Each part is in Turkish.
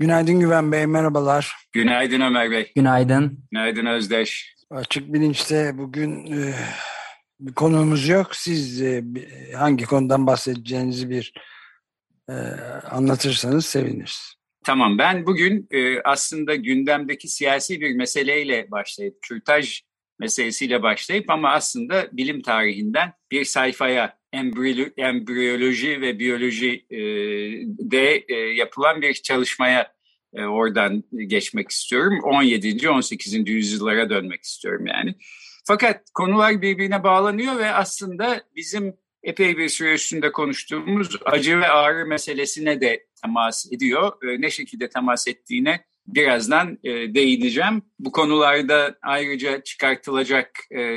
Günaydın Güven Bey, merhabalar. Günaydın Ömer Bey. Günaydın. Günaydın Özdeş. Açık Bilinç'te bugün e, bir konuğumuz yok. Siz e, hangi konudan bahsedeceğinizi bir e, anlatırsanız seviniriz. Tamam, ben bugün e, aslında gündemdeki siyasi bir meseleyle başlayıp, kürtaj meselesiyle başlayıp ama aslında bilim tarihinden bir sayfaya embriyoloji ve biyoloji e, de e, yapılan bir çalışmaya e, oradan geçmek istiyorum. 17. 18. yüzyıllara dönmek istiyorum yani. Fakat konular birbirine bağlanıyor ve aslında bizim epey bir süre üstünde konuştuğumuz acı ve ağrı meselesine de temas ediyor. Ne şekilde temas ettiğine birazdan değineceğim. Bu konularda ayrıca çıkartılacak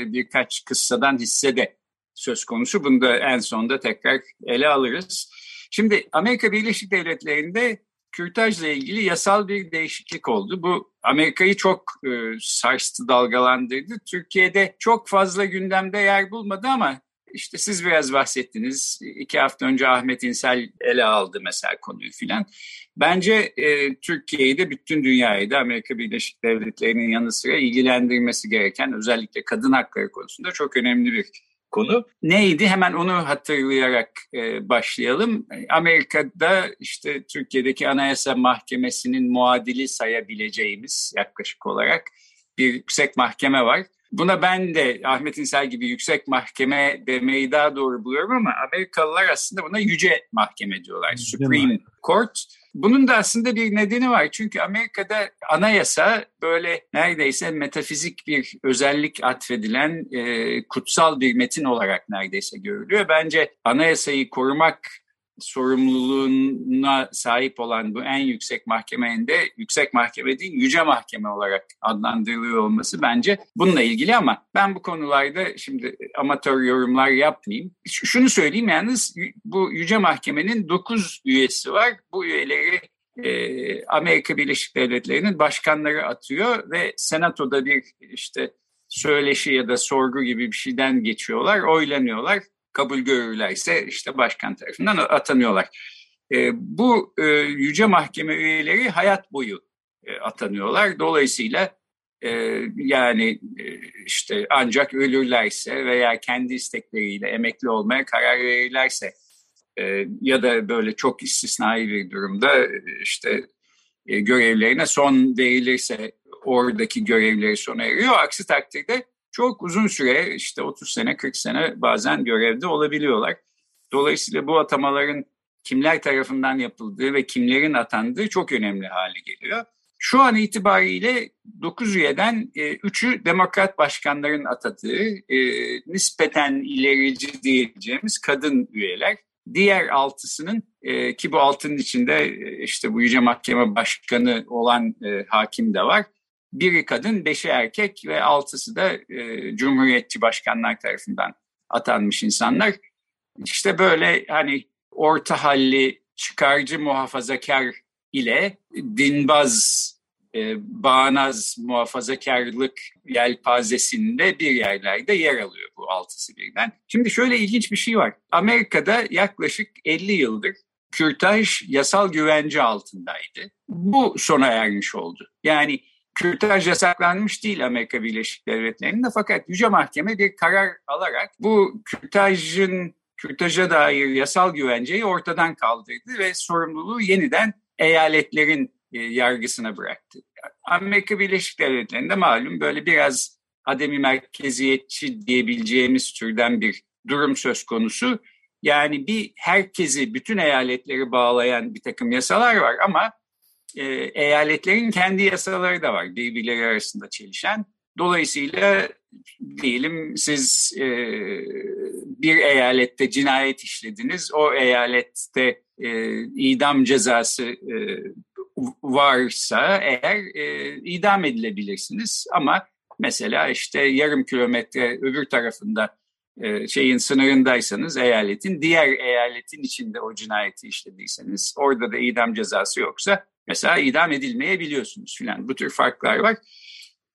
birkaç kıssadan hisse de söz konusu. Bunu da en sonunda tekrar ele alırız. Şimdi Amerika Birleşik Devletleri'nde kürtajla ilgili yasal bir değişiklik oldu. Bu Amerika'yı çok e, sarstı, dalgalandırdı. Türkiye'de çok fazla gündemde yer bulmadı ama işte siz biraz bahsettiniz. İki hafta önce Ahmet İnsel ele aldı mesela konuyu filan. Bence e, Türkiye'yi de bütün dünyayı da Amerika Birleşik Devletleri'nin yanı sıra ilgilendirmesi gereken özellikle kadın hakları konusunda çok önemli bir konu. Neydi? Hemen onu hatırlayarak e, başlayalım. Amerika'da işte Türkiye'deki Anayasa Mahkemesi'nin muadili sayabileceğimiz yaklaşık olarak bir yüksek mahkeme var. Buna ben de Ahmet İnsel gibi yüksek mahkeme demeyi daha doğru buluyorum ama Amerikalılar aslında buna yüce mahkeme diyorlar. Supreme Court. Bunun da aslında bir nedeni var. Çünkü Amerika'da anayasa böyle neredeyse metafizik bir özellik atfedilen e, kutsal bir metin olarak neredeyse görülüyor. Bence anayasayı korumak sorumluluğuna sahip olan bu en yüksek mahkemenin de yüksek mahkeme değil yüce mahkeme olarak adlandırılıyor olması bence bununla ilgili ama ben bu konularda şimdi amatör yorumlar yapmayayım. Şunu söyleyeyim yalnız bu yüce mahkemenin 9 üyesi var. Bu üyeleri e, Amerika Birleşik Devletleri'nin başkanları atıyor ve senatoda bir işte söyleşi ya da sorgu gibi bir şeyden geçiyorlar, oylanıyorlar kabul görürlerse işte başkan tarafından atanıyorlar. E, bu e, yüce mahkeme üyeleri hayat boyu e, atanıyorlar. Dolayısıyla e, yani e, işte ancak ölürlerse veya kendi istekleriyle emekli olmaya karar verirlerse e, ya da böyle çok istisnai bir durumda işte e, görevlerine son verilirse oradaki görevleri sona eriyor. Aksi takdirde çok uzun süre işte 30 sene 40 sene bazen görevde olabiliyorlar. Dolayısıyla bu atamaların kimler tarafından yapıldığı ve kimlerin atandığı çok önemli hale geliyor. Şu an itibariyle 9 üyeden e, 3'ü demokrat başkanların atadığı e, nispeten ilerici diyeceğimiz kadın üyeler. Diğer altısının e, ki bu altının içinde e, işte bu Yüce Mahkeme Başkanı olan e, hakim de var. Biri kadın, beşi erkek ve altısı da e, cumhuriyetçi başkanlar tarafından atanmış insanlar. İşte böyle hani orta halli çıkarcı muhafazakar ile dinbaz, e, bağnaz muhafazakarlık yelpazesinde bir yerlerde yer alıyor bu altısı birden. Şimdi şöyle ilginç bir şey var. Amerika'da yaklaşık 50 yıldır kürtaj yasal güvence altındaydı. Bu sona ermiş oldu. Yani kürtaj yasaklanmış değil Amerika Birleşik Devletleri'nde fakat Yüce Mahkeme bir karar alarak bu kürtajın kürtaja dair yasal güvenceyi ortadan kaldırdı ve sorumluluğu yeniden eyaletlerin e, yargısına bıraktı. Amerika Birleşik Devletleri'nde malum böyle biraz ademi merkeziyetçi diyebileceğimiz türden bir durum söz konusu. Yani bir herkesi, bütün eyaletleri bağlayan bir takım yasalar var ama e, eyaletlerin kendi yasaları da var birbirleri arasında çelişen. Dolayısıyla diyelim siz e, bir eyalette cinayet işlediniz, o eyalette e, idam cezası e, varsa eğer e, idam edilebilirsiniz. Ama mesela işte yarım kilometre öbür tarafında e, şeyin sınırındaysanız eyaletin diğer eyaletin içinde o cinayeti işlediyseniz orada da idam cezası yoksa mesela idam edilmeyebiliyorsunuz filan. Bu tür farklar var.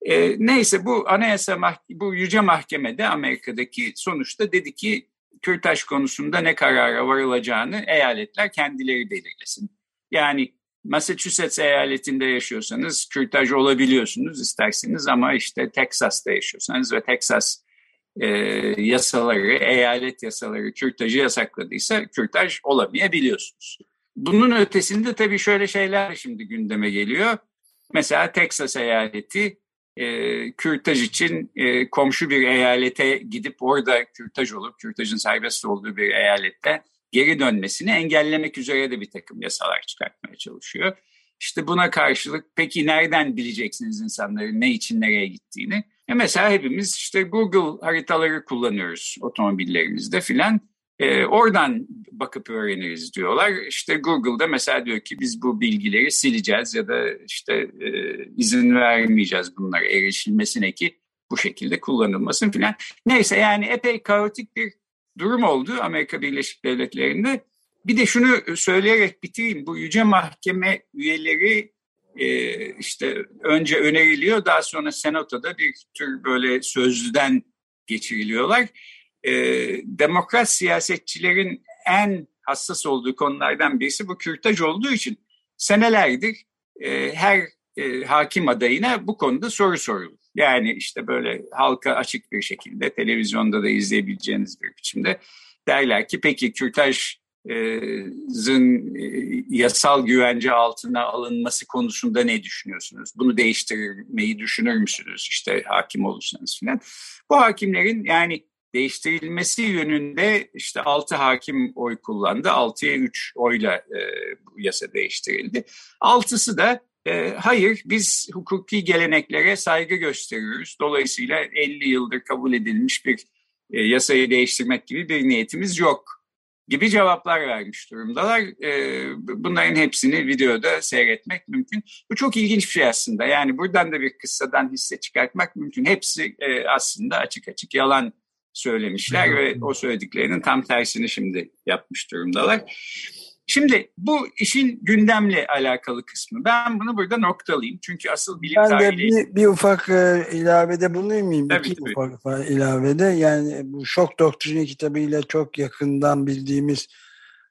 E, neyse bu anayasa bu yüce mahkemede Amerika'daki sonuçta dedi ki kürtaj konusunda ne karara varılacağını eyaletler kendileri belirlesin. Yani Massachusetts eyaletinde yaşıyorsanız kürtaj olabiliyorsunuz isterseniz ama işte Texas'ta yaşıyorsanız ve Texas e, yasaları, eyalet yasaları kürtajı yasakladıysa kürtaj olamayabiliyorsunuz. Bunun ötesinde tabii şöyle şeyler şimdi gündeme geliyor. Mesela Texas eyaleti e, kürtaj için e, komşu bir eyalete gidip orada kürtaj olup kürtajın serbest olduğu bir eyalette geri dönmesini engellemek üzere de bir takım yasalar çıkartmaya çalışıyor. İşte buna karşılık peki nereden bileceksiniz insanların ne için nereye gittiğini? E mesela hepimiz işte Google haritaları kullanıyoruz otomobillerimizde filan. E, oradan bakıp öğreniriz diyorlar. İşte Google'da mesela diyor ki biz bu bilgileri sileceğiz ya da işte e, izin vermeyeceğiz bunlara erişilmesine ki bu şekilde kullanılmasın filan. Neyse yani epey kaotik bir durum oldu Amerika Birleşik Devletleri'nde. Bir de şunu söyleyerek bitireyim. Bu Yüce Mahkeme üyeleri e, işte önce öneriliyor daha sonra senatoda bir tür böyle sözlüden geçiriliyorlar. E, demokrat siyasetçilerin en hassas olduğu konulardan birisi bu kürtaj olduğu için senelerdir e, her e, hakim adayına bu konuda soru sorulur. Yani işte böyle halka açık bir şekilde televizyonda da izleyebileceğiniz bir biçimde derler ki peki kürtaj zın yasal güvence altına alınması konusunda ne düşünüyorsunuz? Bunu değiştirmeyi düşünür müsünüz? İşte hakim olursanız filan. Bu hakimlerin yani değiştirilmesi yönünde işte 6 hakim oy kullandı. 6'ya 3 oyla e, bu yasa değiştirildi. Altısı da e, hayır biz hukuki geleneklere saygı gösteriyoruz. Dolayısıyla 50 yıldır kabul edilmiş bir e, yasayı değiştirmek gibi bir niyetimiz yok gibi cevaplar vermiş durumdalar. E, bunların hepsini videoda seyretmek mümkün. Bu çok ilginç bir şey aslında. Yani buradan da bir kıssadan hisse çıkartmak mümkün. Hepsi e, aslında açık açık yalan söylemişler ve o söylediklerinin tam tersini şimdi yapmış durumdalar. Şimdi bu işin gündemle alakalı kısmı. Ben bunu burada noktalayayım. Çünkü asıl bilim ben tarihi... Bir, bir ufak e, ilavede bulunayım mıyım? Tabii, tabii. ufak, ufak ilavede. Yani bu şok doktrini kitabıyla çok yakından bildiğimiz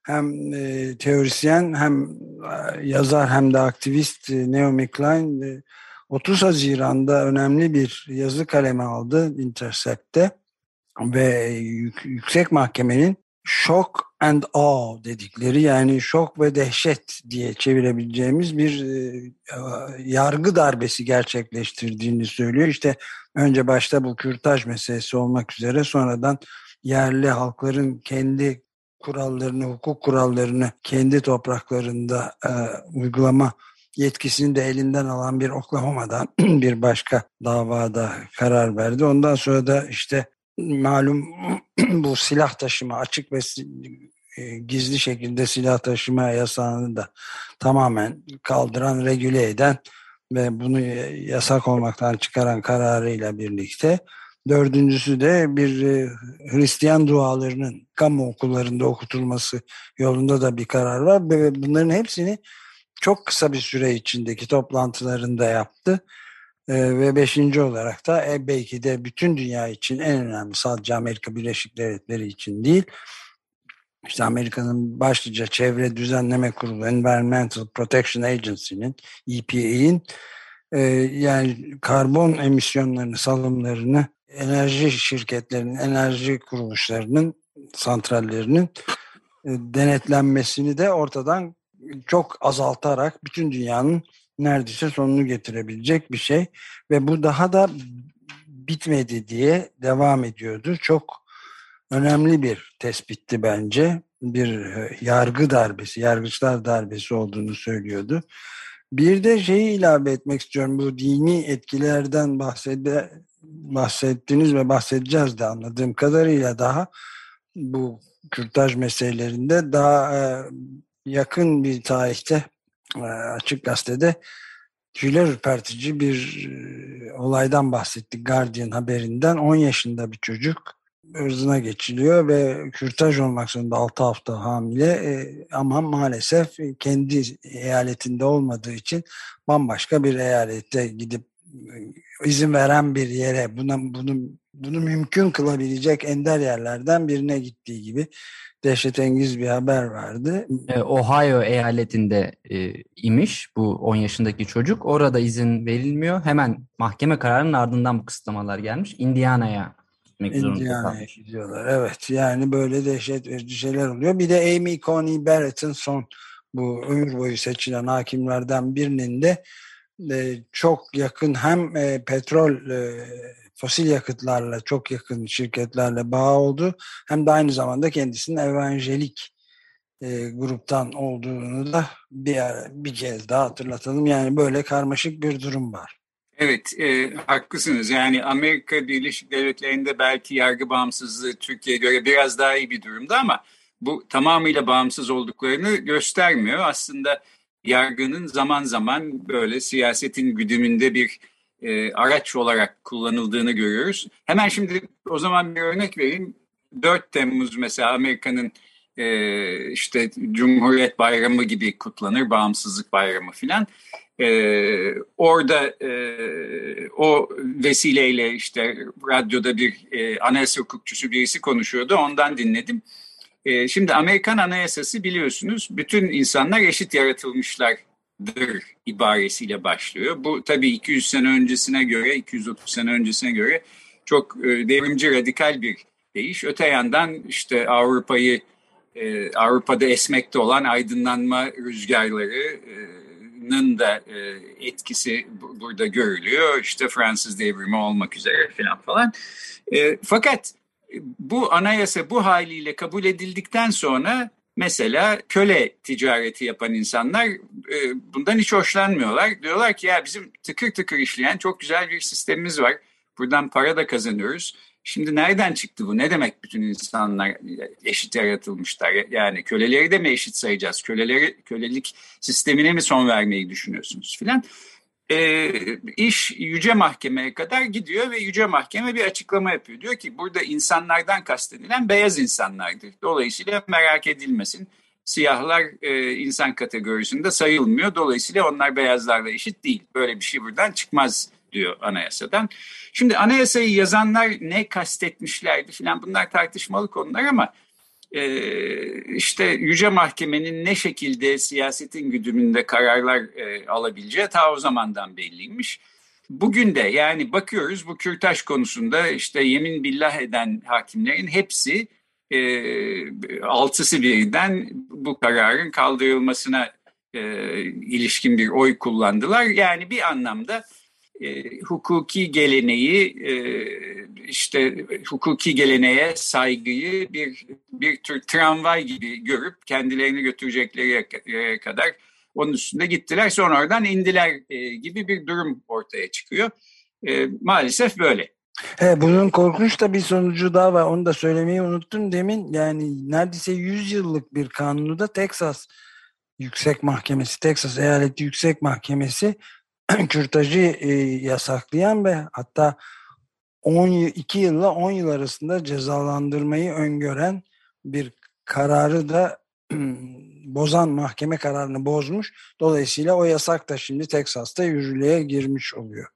hem e, teorisyen hem e, yazar hem de aktivist e, Naomi Klein e, 30 Haziran'da önemli bir yazı kaleme aldı Intercept'te ve yüksek mahkemenin shock and awe dedikleri yani şok ve dehşet diye çevirebileceğimiz bir e, yargı darbesi gerçekleştirdiğini söylüyor. İşte önce başta bu kürtaj meselesi olmak üzere sonradan yerli halkların kendi kurallarını, hukuk kurallarını kendi topraklarında e, uygulama yetkisini de elinden alan bir Oklahoma'dan bir başka davada karar verdi. Ondan sonra da işte malum bu silah taşıma açık ve e, gizli şekilde silah taşıma yasağını da tamamen kaldıran, regüle eden ve bunu yasak olmaktan çıkaran kararıyla birlikte dördüncüsü de bir e, Hristiyan dualarının kamu okullarında okutulması yolunda da bir karar var ve bunların hepsini çok kısa bir süre içindeki toplantılarında yaptı ee, ve beşinci olarak da e, belki de bütün dünya için en önemli sadece Amerika Birleşik Devletleri için değil işte Amerika'nın başlıca çevre düzenleme kurulu Environmental Protection Agency'nin EPA'in e, yani karbon emisyonlarını salımlarını enerji şirketlerinin enerji kuruluşlarının santrallerinin e, denetlenmesini de ortadan çok azaltarak bütün dünyanın neredeyse sonunu getirebilecek bir şey ve bu daha da bitmedi diye devam ediyordu. Çok önemli bir tespitti bence. Bir e, yargı darbesi, yargıçlar darbesi olduğunu söylüyordu. Bir de şeyi ilave etmek istiyorum. Bu dini etkilerden bahsede, bahsettiniz ve bahsedeceğiz de anladığım kadarıyla daha bu kürtaj meselelerinde daha e, yakın bir tarihte Açık Gazete'de tüyler ürpertici bir e, olaydan bahsettik Guardian haberinden. 10 yaşında bir çocuk ırzına geçiliyor ve kürtaj olmak zorunda 6 hafta hamile e, ama maalesef kendi eyaletinde olmadığı için bambaşka bir eyalette gidip e, izin veren bir yere buna bunu bunu mümkün kılabilecek ender yerlerden birine gittiği gibi dehşetengiz bir haber vardı. E, Ohio eyaletinde e, imiş bu 10 yaşındaki çocuk. Orada izin verilmiyor. Hemen mahkeme kararının ardından bu kısıtlamalar gelmiş. Indiana'ya gitmek zorunda Indiana'ya gidiyorlar. Evet yani böyle dehşet verici şeyler oluyor. Bir de Amy Coney Barrett'ın son bu ömür boyu seçilen hakimlerden birinin de e, çok yakın hem e, petrol e, fosil yakıtlarla çok yakın şirketlerle bağ oldu hem de aynı zamanda kendisinin evangelik e, gruptan olduğunu da bir, bir kez daha hatırlatalım. Yani böyle karmaşık bir durum var. Evet, e, haklısınız. Yani Amerika Birleşik Devletleri'nde belki yargı bağımsızlığı Türkiye'ye göre biraz daha iyi bir durumda ama bu tamamıyla bağımsız olduklarını göstermiyor. Aslında yargının zaman zaman böyle siyasetin güdümünde bir e, araç olarak kullanıldığını görüyoruz. Hemen şimdi o zaman bir örnek vereyim. 4 Temmuz mesela Amerika'nın e, işte Cumhuriyet Bayramı gibi kutlanır, Bağımsızlık Bayramı filan. E, orada e, o vesileyle işte radyoda bir e, anayasa hukukçusu birisi konuşuyordu. Ondan dinledim. E, şimdi Amerikan Anayasası biliyorsunuz bütün insanlar eşit yaratılmışlardır ibaresiyle başlıyor. Bu tabii 200 sene öncesine göre, 230 sene öncesine göre çok e, devrimci, radikal bir değiş. Öte yandan işte Avrupa'yı e, Avrupa'da esmekte olan aydınlanma rüzgarlarının da e, etkisi burada görülüyor. İşte Fransız devrimi olmak üzere falan falan. Fakat bu anayasa bu haliyle kabul edildikten sonra mesela köle ticareti yapan insanlar e, bundan hiç hoşlanmıyorlar. Diyorlar ki ya bizim tıkır tıkır işleyen çok güzel bir sistemimiz var. Buradan para da kazanıyoruz. Şimdi nereden çıktı bu? Ne demek bütün insanlar eşit yaratılmışlar? Yani köleleri de mi eşit sayacağız? Köleleri kölelik sistemine mi son vermeyi düşünüyorsunuz filan? E, iş yüce mahkemeye kadar gidiyor ve yüce mahkeme bir açıklama yapıyor. Diyor ki burada insanlardan kastedilen beyaz insanlardır. Dolayısıyla merak edilmesin. Siyahlar e, insan kategorisinde sayılmıyor. Dolayısıyla onlar beyazlarla eşit değil. Böyle bir şey buradan çıkmaz diyor anayasadan. Şimdi anayasayı yazanlar ne kastetmişlerdi filan bunlar tartışmalı konular ama e, işte Yüce Mahkeme'nin ne şekilde siyasetin güdümünde kararlar e, alabileceği ta o zamandan belliymiş. Bugün de yani bakıyoruz bu kürtaj konusunda işte yemin billah eden hakimlerin hepsi e, altısı birden bu kararın kaldırılmasına e, ilişkin bir oy kullandılar. Yani bir anlamda e, hukuki geleneği e, işte hukuki geleneğe saygıyı bir bir tür tramvay gibi görüp kendilerini götürecekleri kadar onun üstünde gittiler. Sonra oradan indiler e, gibi bir durum ortaya çıkıyor. Maalesef böyle. He, bunun korkunç da bir sonucu daha var. Onu da söylemeyi unuttum demin. Yani neredeyse 100 yıllık bir kanunu da Texas Yüksek Mahkemesi, Texas Eyaleti Yüksek Mahkemesi kürtajı e, yasaklayan ve hatta 12 yılla 10 yıl arasında cezalandırmayı öngören bir kararı da bozan mahkeme kararını bozmuş. Dolayısıyla o yasak da şimdi Teksas'ta yürürlüğe girmiş oluyor.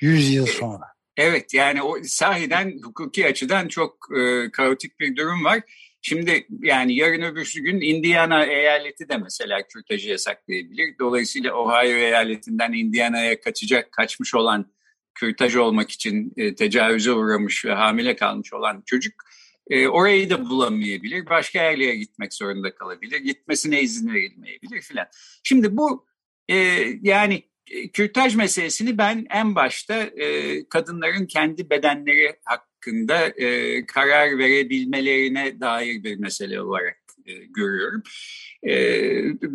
100 yıl sonra. Evet yani o sahiden hukuki açıdan çok e, kaotik bir durum var. Şimdi yani yarın öbürsü gün Indiana eyaleti de mesela kürtajı yasaklayabilir. Dolayısıyla Ohio eyaletinden Indiana'ya kaçacak, kaçmış olan kürtaj olmak için e, tecavüze uğramış ve hamile kalmış olan çocuk e, orayı da bulamayabilir. Başka yerlere gitmek zorunda kalabilir. Gitmesine izin verilmeyebilir filan. Şimdi bu e, yani e, kürtaj meselesini ben en başta e, kadınların kendi bedenleri hakkında e, karar verebilmelerine dair bir mesele olarak e, görüyorum. E,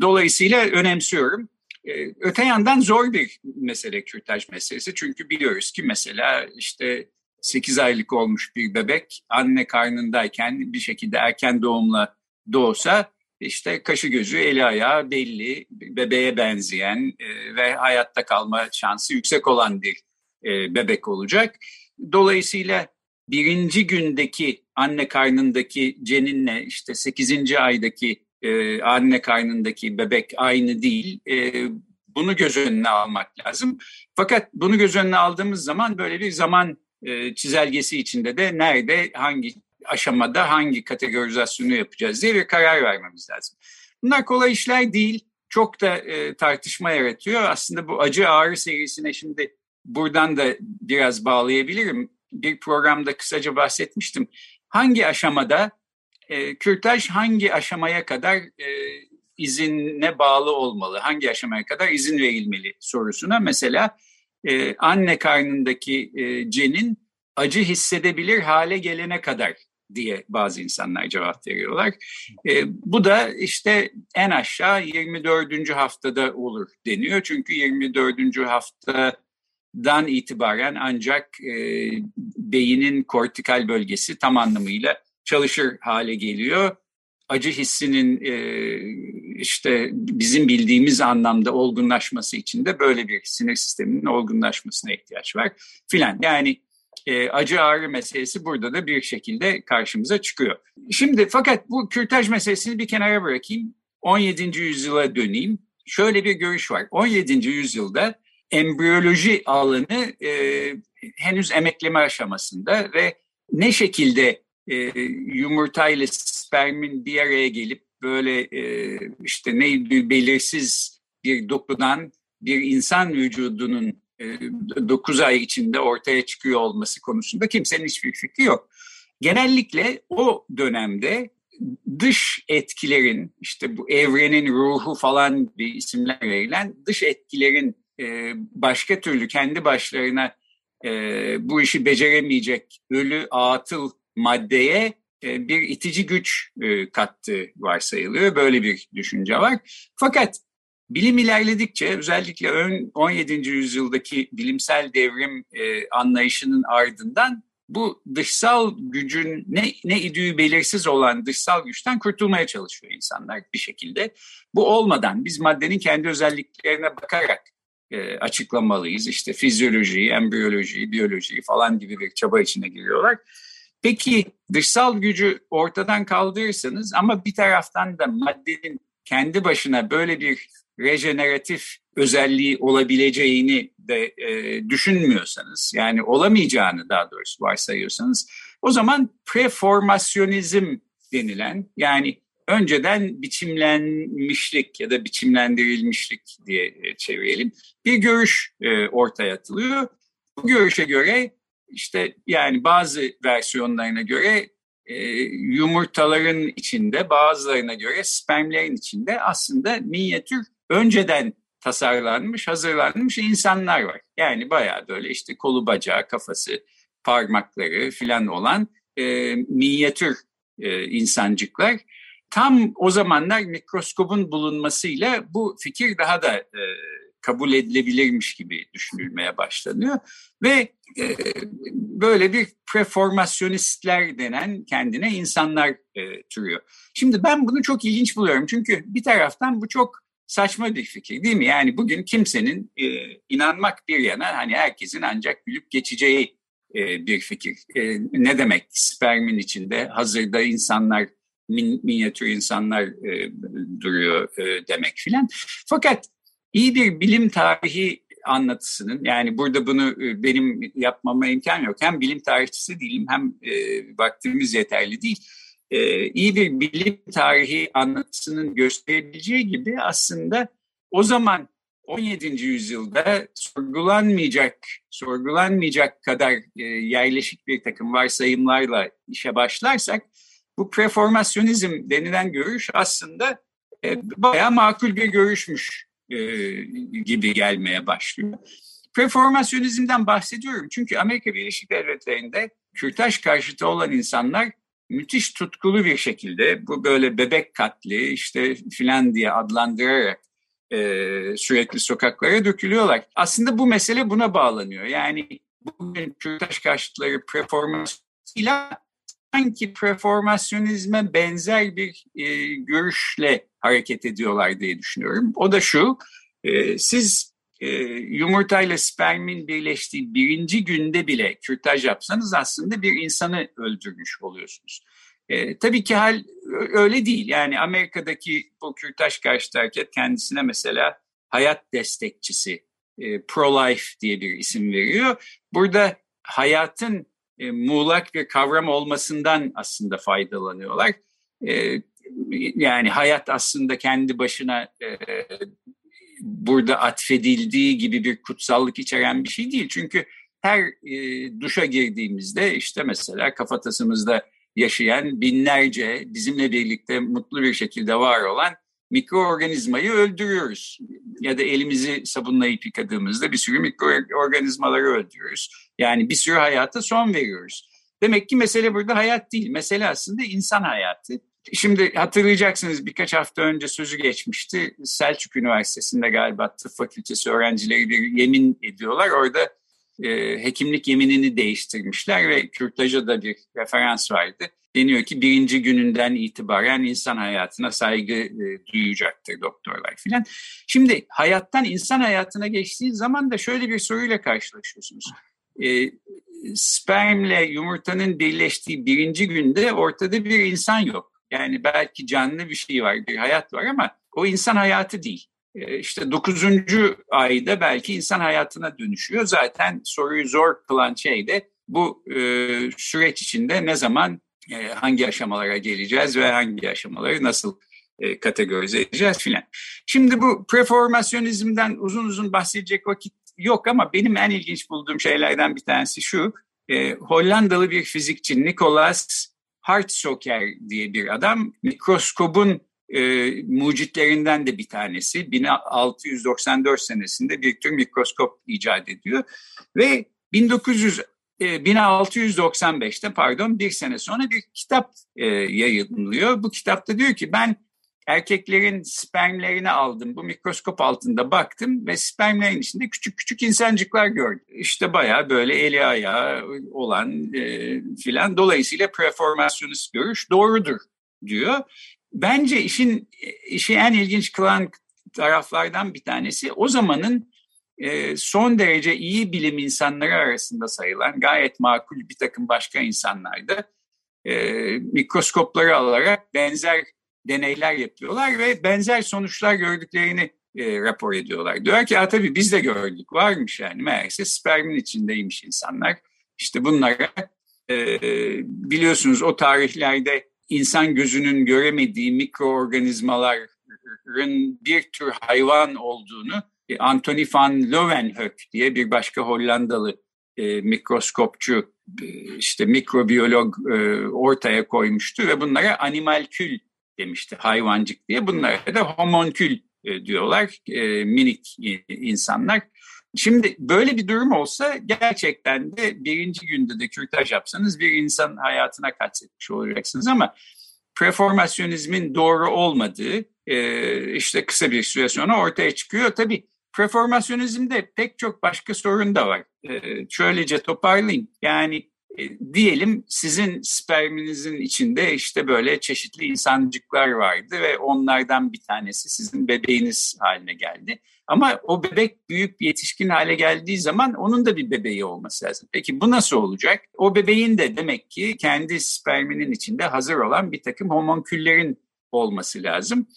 dolayısıyla önemsiyorum. E, öte yandan zor bir mesele kürtaj meselesi. Çünkü biliyoruz ki mesela işte 8 aylık olmuş bir bebek anne karnındayken bir şekilde erken doğumla doğsa işte kaşı gözü, eli ayağı belli, bebeğe benzeyen e, ve hayatta kalma şansı yüksek olan bir e, bebek olacak. Dolayısıyla birinci gündeki anne karnındaki ceninle işte sekizinci aydaki e, anne karnındaki bebek aynı değil. E, bunu göz önüne almak lazım. Fakat bunu göz önüne aldığımız zaman böyle bir zaman e, çizelgesi içinde de nerede, hangi aşamada hangi kategorizasyonu yapacağız diye bir karar vermemiz lazım. Bunlar kolay işler değil. Çok da e, tartışma yaratıyor. Aslında bu acı ağrı serisine şimdi buradan da biraz bağlayabilirim. Bir programda kısaca bahsetmiştim. Hangi aşamada e, kürtaj hangi aşamaya kadar e, izine bağlı olmalı? Hangi aşamaya kadar izin verilmeli sorusuna mesela e, anne karnındaki e, cenin acı hissedebilir hale gelene kadar diye bazı insanlar cevap veriyorlar. E, bu da işte en aşağı 24. haftada olur deniyor. Çünkü 24. haftadan itibaren ancak e, beynin kortikal bölgesi tam anlamıyla çalışır hale geliyor. Acı hissinin e, işte bizim bildiğimiz anlamda olgunlaşması için de böyle bir sinir sisteminin olgunlaşmasına ihtiyaç var filan. Yani e, acı ağrı meselesi burada da bir şekilde karşımıza çıkıyor. Şimdi fakat bu kürtaj meselesini bir kenara bırakayım. 17. yüzyıla döneyim. Şöyle bir görüş var. 17. yüzyılda embriyoloji alanı e, henüz emekleme aşamasında ve ne şekilde e, yumurtayla spermin bir araya gelip böyle e, işte ne belirsiz bir dokudan bir insan vücudunun 9 e, ay içinde ortaya çıkıyor olması konusunda kimsenin hiçbir fikri yok. Genellikle o dönemde dış etkilerin işte bu evrenin ruhu falan bir isimler verilen dış etkilerin e, başka türlü kendi başlarına e, bu işi beceremeyecek ölü atıl maddeye bir itici güç kattığı varsayılıyor. Böyle bir düşünce var. Fakat Bilim ilerledikçe özellikle ön 17. yüzyıldaki bilimsel devrim e, anlayışının ardından bu dışsal gücün ne, ne idüğü belirsiz olan dışsal güçten kurtulmaya çalışıyor insanlar bir şekilde. Bu olmadan biz maddenin kendi özelliklerine bakarak e, açıklamalıyız. İşte fizyolojiyi, embriyolojiyi, biyolojiyi falan gibi bir çaba içine giriyorlar. Peki dışsal gücü ortadan kaldırırsanız ama bir taraftan da maddenin kendi başına böyle bir rejeneratif özelliği olabileceğini de e, düşünmüyorsanız yani olamayacağını daha doğrusu varsayıyorsanız o zaman preformasyonizm denilen yani önceden biçimlenmişlik ya da biçimlendirilmişlik diye e, çevirelim bir görüş e, ortaya atılıyor. Bu görüşe göre işte yani bazı versiyonlarına göre e, yumurtaların içinde bazılarına göre spermlerin içinde aslında minyatür önceden tasarlanmış, hazırlanmış insanlar var. Yani bayağı böyle işte kolu bacağı, kafası, parmakları filan olan e, minyatür e, insancıklar. Tam o zamanlar mikroskobun bulunmasıyla bu fikir daha da e, kabul edilebilirmiş gibi düşünülmeye başlanıyor. Ve e, böyle bir preformasyonistler denen kendine insanlar e, türüyor. Şimdi ben bunu çok ilginç buluyorum. Çünkü bir taraftan bu çok saçma bir fikir değil mi? Yani bugün kimsenin e, inanmak bir yana hani herkesin ancak gülüp geçeceği e, bir fikir. E, ne demek spermin içinde hazırda insanlar min, minyatür insanlar e, duruyor e, demek filan. Fakat iyi bir bilim tarihi anlatısının yani burada bunu e, benim yapmama imkan yok. Hem bilim tarihçisi değilim hem e, vaktimiz yeterli değil e, iyi bir bilim tarihi anlatısının gösterebileceği gibi aslında o zaman 17. yüzyılda sorgulanmayacak, sorgulanmayacak kadar e, yerleşik bir takım varsayımlarla işe başlarsak bu preformasyonizm denilen görüş aslında e, bayağı makul bir görüşmüş e, gibi gelmeye başlıyor. Preformasyonizmden bahsediyorum çünkü Amerika Birleşik Devletleri'nde kürtaj karşıtı olan insanlar müthiş tutkulu bir şekilde bu böyle bebek katli işte filan diye adlandırarak e, sürekli sokaklara dökülüyorlar. Aslında bu mesele buna bağlanıyor. Yani bugün Kürtaj karşıtları performansıyla sanki preformasyonizme benzer bir e, görüşle hareket ediyorlar diye düşünüyorum. O da şu, e, siz e, yumurtayla spermin birleştiği birinci günde bile kürtaj yapsanız aslında bir insanı öldürmüş oluyorsunuz. E, tabii ki hal öyle değil. Yani Amerika'daki bu kürtaj karşıtı hareket kendisine mesela hayat destekçisi, e, pro-life diye bir isim veriyor. Burada hayatın e, muğlak bir kavram olmasından aslında faydalanıyorlar. E, yani hayat aslında kendi başına e, burada atfedildiği gibi bir kutsallık içeren bir şey değil. Çünkü her e, duşa girdiğimizde işte mesela kafatasımızda yaşayan binlerce bizimle birlikte mutlu bir şekilde var olan mikroorganizmayı öldürüyoruz. Ya da elimizi sabunlayıp yıkadığımızda bir sürü mikroorganizmaları öldürüyoruz. Yani bir sürü hayata son veriyoruz. Demek ki mesele burada hayat değil. Mesele aslında insan hayatı. Şimdi hatırlayacaksınız birkaç hafta önce sözü geçmişti. Selçuk Üniversitesi'nde galiba tıp fakültesi öğrencileri bir yemin ediyorlar. Orada e, hekimlik yeminini değiştirmişler ve kürtaja da bir referans vardı. Deniyor ki birinci gününden itibaren insan hayatına saygı e, duyacaktır doktorlar filan. Şimdi hayattan insan hayatına geçtiği zaman da şöyle bir soruyla karşılaşıyorsunuz. E, spermle yumurtanın birleştiği birinci günde ortada bir insan yok. Yani belki canlı bir şey var, bir hayat var ama o insan hayatı değil. E, işte dokuzuncu ayda belki insan hayatına dönüşüyor. Zaten soruyu zor kılan şey de bu e, süreç içinde ne zaman e, hangi aşamalara geleceğiz ve hangi aşamaları nasıl e, kategorize edeceğiz filan. Şimdi bu preformasyonizmden uzun uzun bahsedecek vakit yok ama benim en ilginç bulduğum şeylerden bir tanesi şu. E, Hollandalı bir fizikçi Nicolas Hartsoker diye bir adam mikroskobun e, mucitlerinden de bir tanesi. 1694 senesinde bir tür mikroskop icat ediyor ve 1900 1695'te pardon bir sene sonra bir kitap e, yayınlıyor. Bu kitapta diyor ki ben erkeklerin spermlerini aldım. Bu mikroskop altında baktım ve spermlerin içinde küçük küçük insancıklar gördüm. İşte bayağı böyle eli ayağı olan e, filan. Dolayısıyla preformasyonist görüş doğrudur diyor. Bence işin işi en ilginç kılan taraflardan bir tanesi o zamanın e, son derece iyi bilim insanları arasında sayılan gayet makul bir takım başka insanlar da e, mikroskopları alarak benzer deneyler yapıyorlar ve benzer sonuçlar gördüklerini e, rapor ediyorlar. Diyor ki tabii biz de gördük varmış yani meğerse spermin içindeymiş insanlar. İşte bunlara e, biliyorsunuz o tarihlerde insan gözünün göremediği mikroorganizmaların bir tür hayvan olduğunu Anthony van Leeuwenhoek diye bir başka Hollandalı e, mikroskopçu, e, işte mikrobiyolog e, ortaya koymuştu ve bunlara animalkül demişti, hayvancık diye. Bunlara da homonkül e, diyorlar, e, minik insanlar. Şimdi böyle bir durum olsa gerçekten de birinci günde de kürtaj yapsanız bir insan hayatına kastetmiş olacaksınız ama preformasyonizmin doğru olmadığı e, işte kısa bir süre sonra ortaya çıkıyor. Tabii Preformasyonizmde pek çok başka sorun da var. Ee, şöylece toparlayayım. Yani e, diyelim sizin sperminizin içinde işte böyle çeşitli insancıklar vardı ve onlardan bir tanesi sizin bebeğiniz haline geldi. Ama o bebek büyük yetişkin hale geldiği zaman onun da bir bebeği olması lazım. Peki bu nasıl olacak? O bebeğin de demek ki kendi sperminin içinde hazır olan bir takım homonküllerin olması lazım.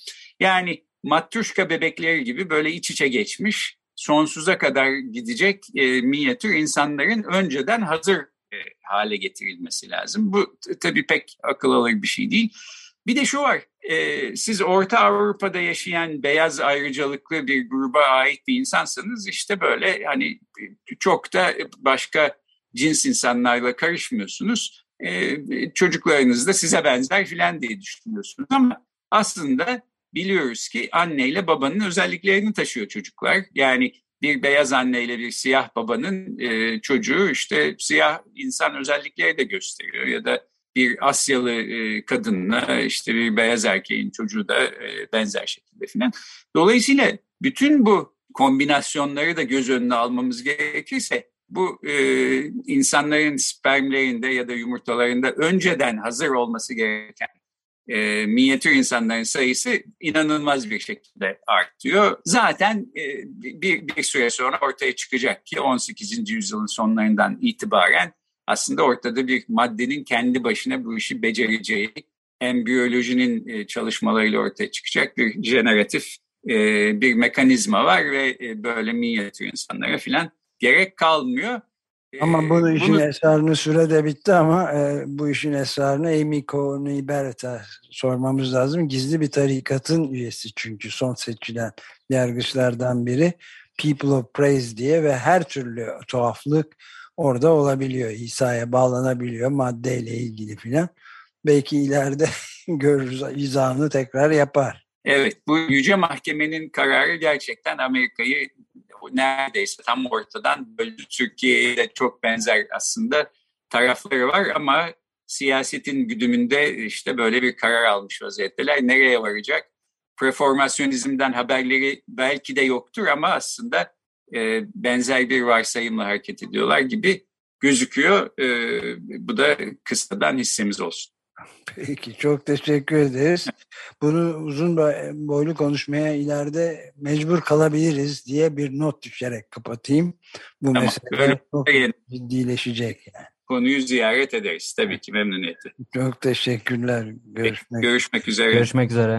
Yani matruşka bebekleri gibi böyle iç içe geçmiş, sonsuza kadar gidecek e, minyatür insanların önceden hazır e, hale getirilmesi lazım. Bu tabii pek akıl alır bir şey değil. Bir de şu var, e, siz Orta Avrupa'da yaşayan beyaz ayrıcalıklı bir gruba ait bir insansanız işte böyle hani çok da başka cins insanlarla karışmıyorsunuz. E, çocuklarınız da size benzer filan diye düşünüyorsunuz ama aslında biliyoruz ki anne ile babanın özelliklerini taşıyor çocuklar. Yani bir beyaz anne ile bir siyah babanın e, çocuğu işte siyah insan özellikleri de gösteriyor ya da bir Asyalı e, kadınla işte bir beyaz erkeğin çocuğu da e, benzer şekilde filan. Dolayısıyla bütün bu kombinasyonları da göz önüne almamız gerekirse bu e, insanların spermlerinde ya da yumurtalarında önceden hazır olması gereken e, minyatür insanların sayısı inanılmaz bir şekilde artıyor. Zaten e, bir, bir süre sonra ortaya çıkacak ki 18. yüzyılın sonlarından itibaren aslında ortada bir maddenin kendi başına bu işi becereceği, embiyolojinin e, çalışmalarıyla ortaya çıkacak bir jeneratif e, bir mekanizma var ve e, böyle minyatür insanlara filan gerek kalmıyor. Ama bunu işin bunu... esrarını süre de bitti ama e, bu işin esrarını Amy Coney Barrett'a sormamız lazım. Gizli bir tarikatın üyesi çünkü son seçilen yargıçlardan biri. People of Praise diye ve her türlü tuhaflık orada olabiliyor. İsa'ya bağlanabiliyor maddeyle ilgili filan. Belki ileride görürüz izahını tekrar yapar. Evet bu Yüce Mahkemenin kararı gerçekten Amerika'yı neredeyse tam ortadan böldü. Türkiye'ye çok benzer aslında tarafları var ama siyasetin güdümünde işte böyle bir karar almış vaziyetteler. Nereye varacak? Preformasyonizmden haberleri belki de yoktur ama aslında e, benzer bir varsayımla hareket ediyorlar gibi gözüküyor. E, bu da kısadan hissemiz olsun. Peki çok teşekkür ederiz. Bunu uzun boylu konuşmaya ileride mecbur kalabiliriz diye bir not düşerek kapatayım. Bu tamam, mesele çok ciddileşecek. Yani. Konuyu ziyaret ederiz tabii ki memnuniyetle. Çok teşekkürler. Görüşmek, Görüşmek üzere. Görüşmek üzere.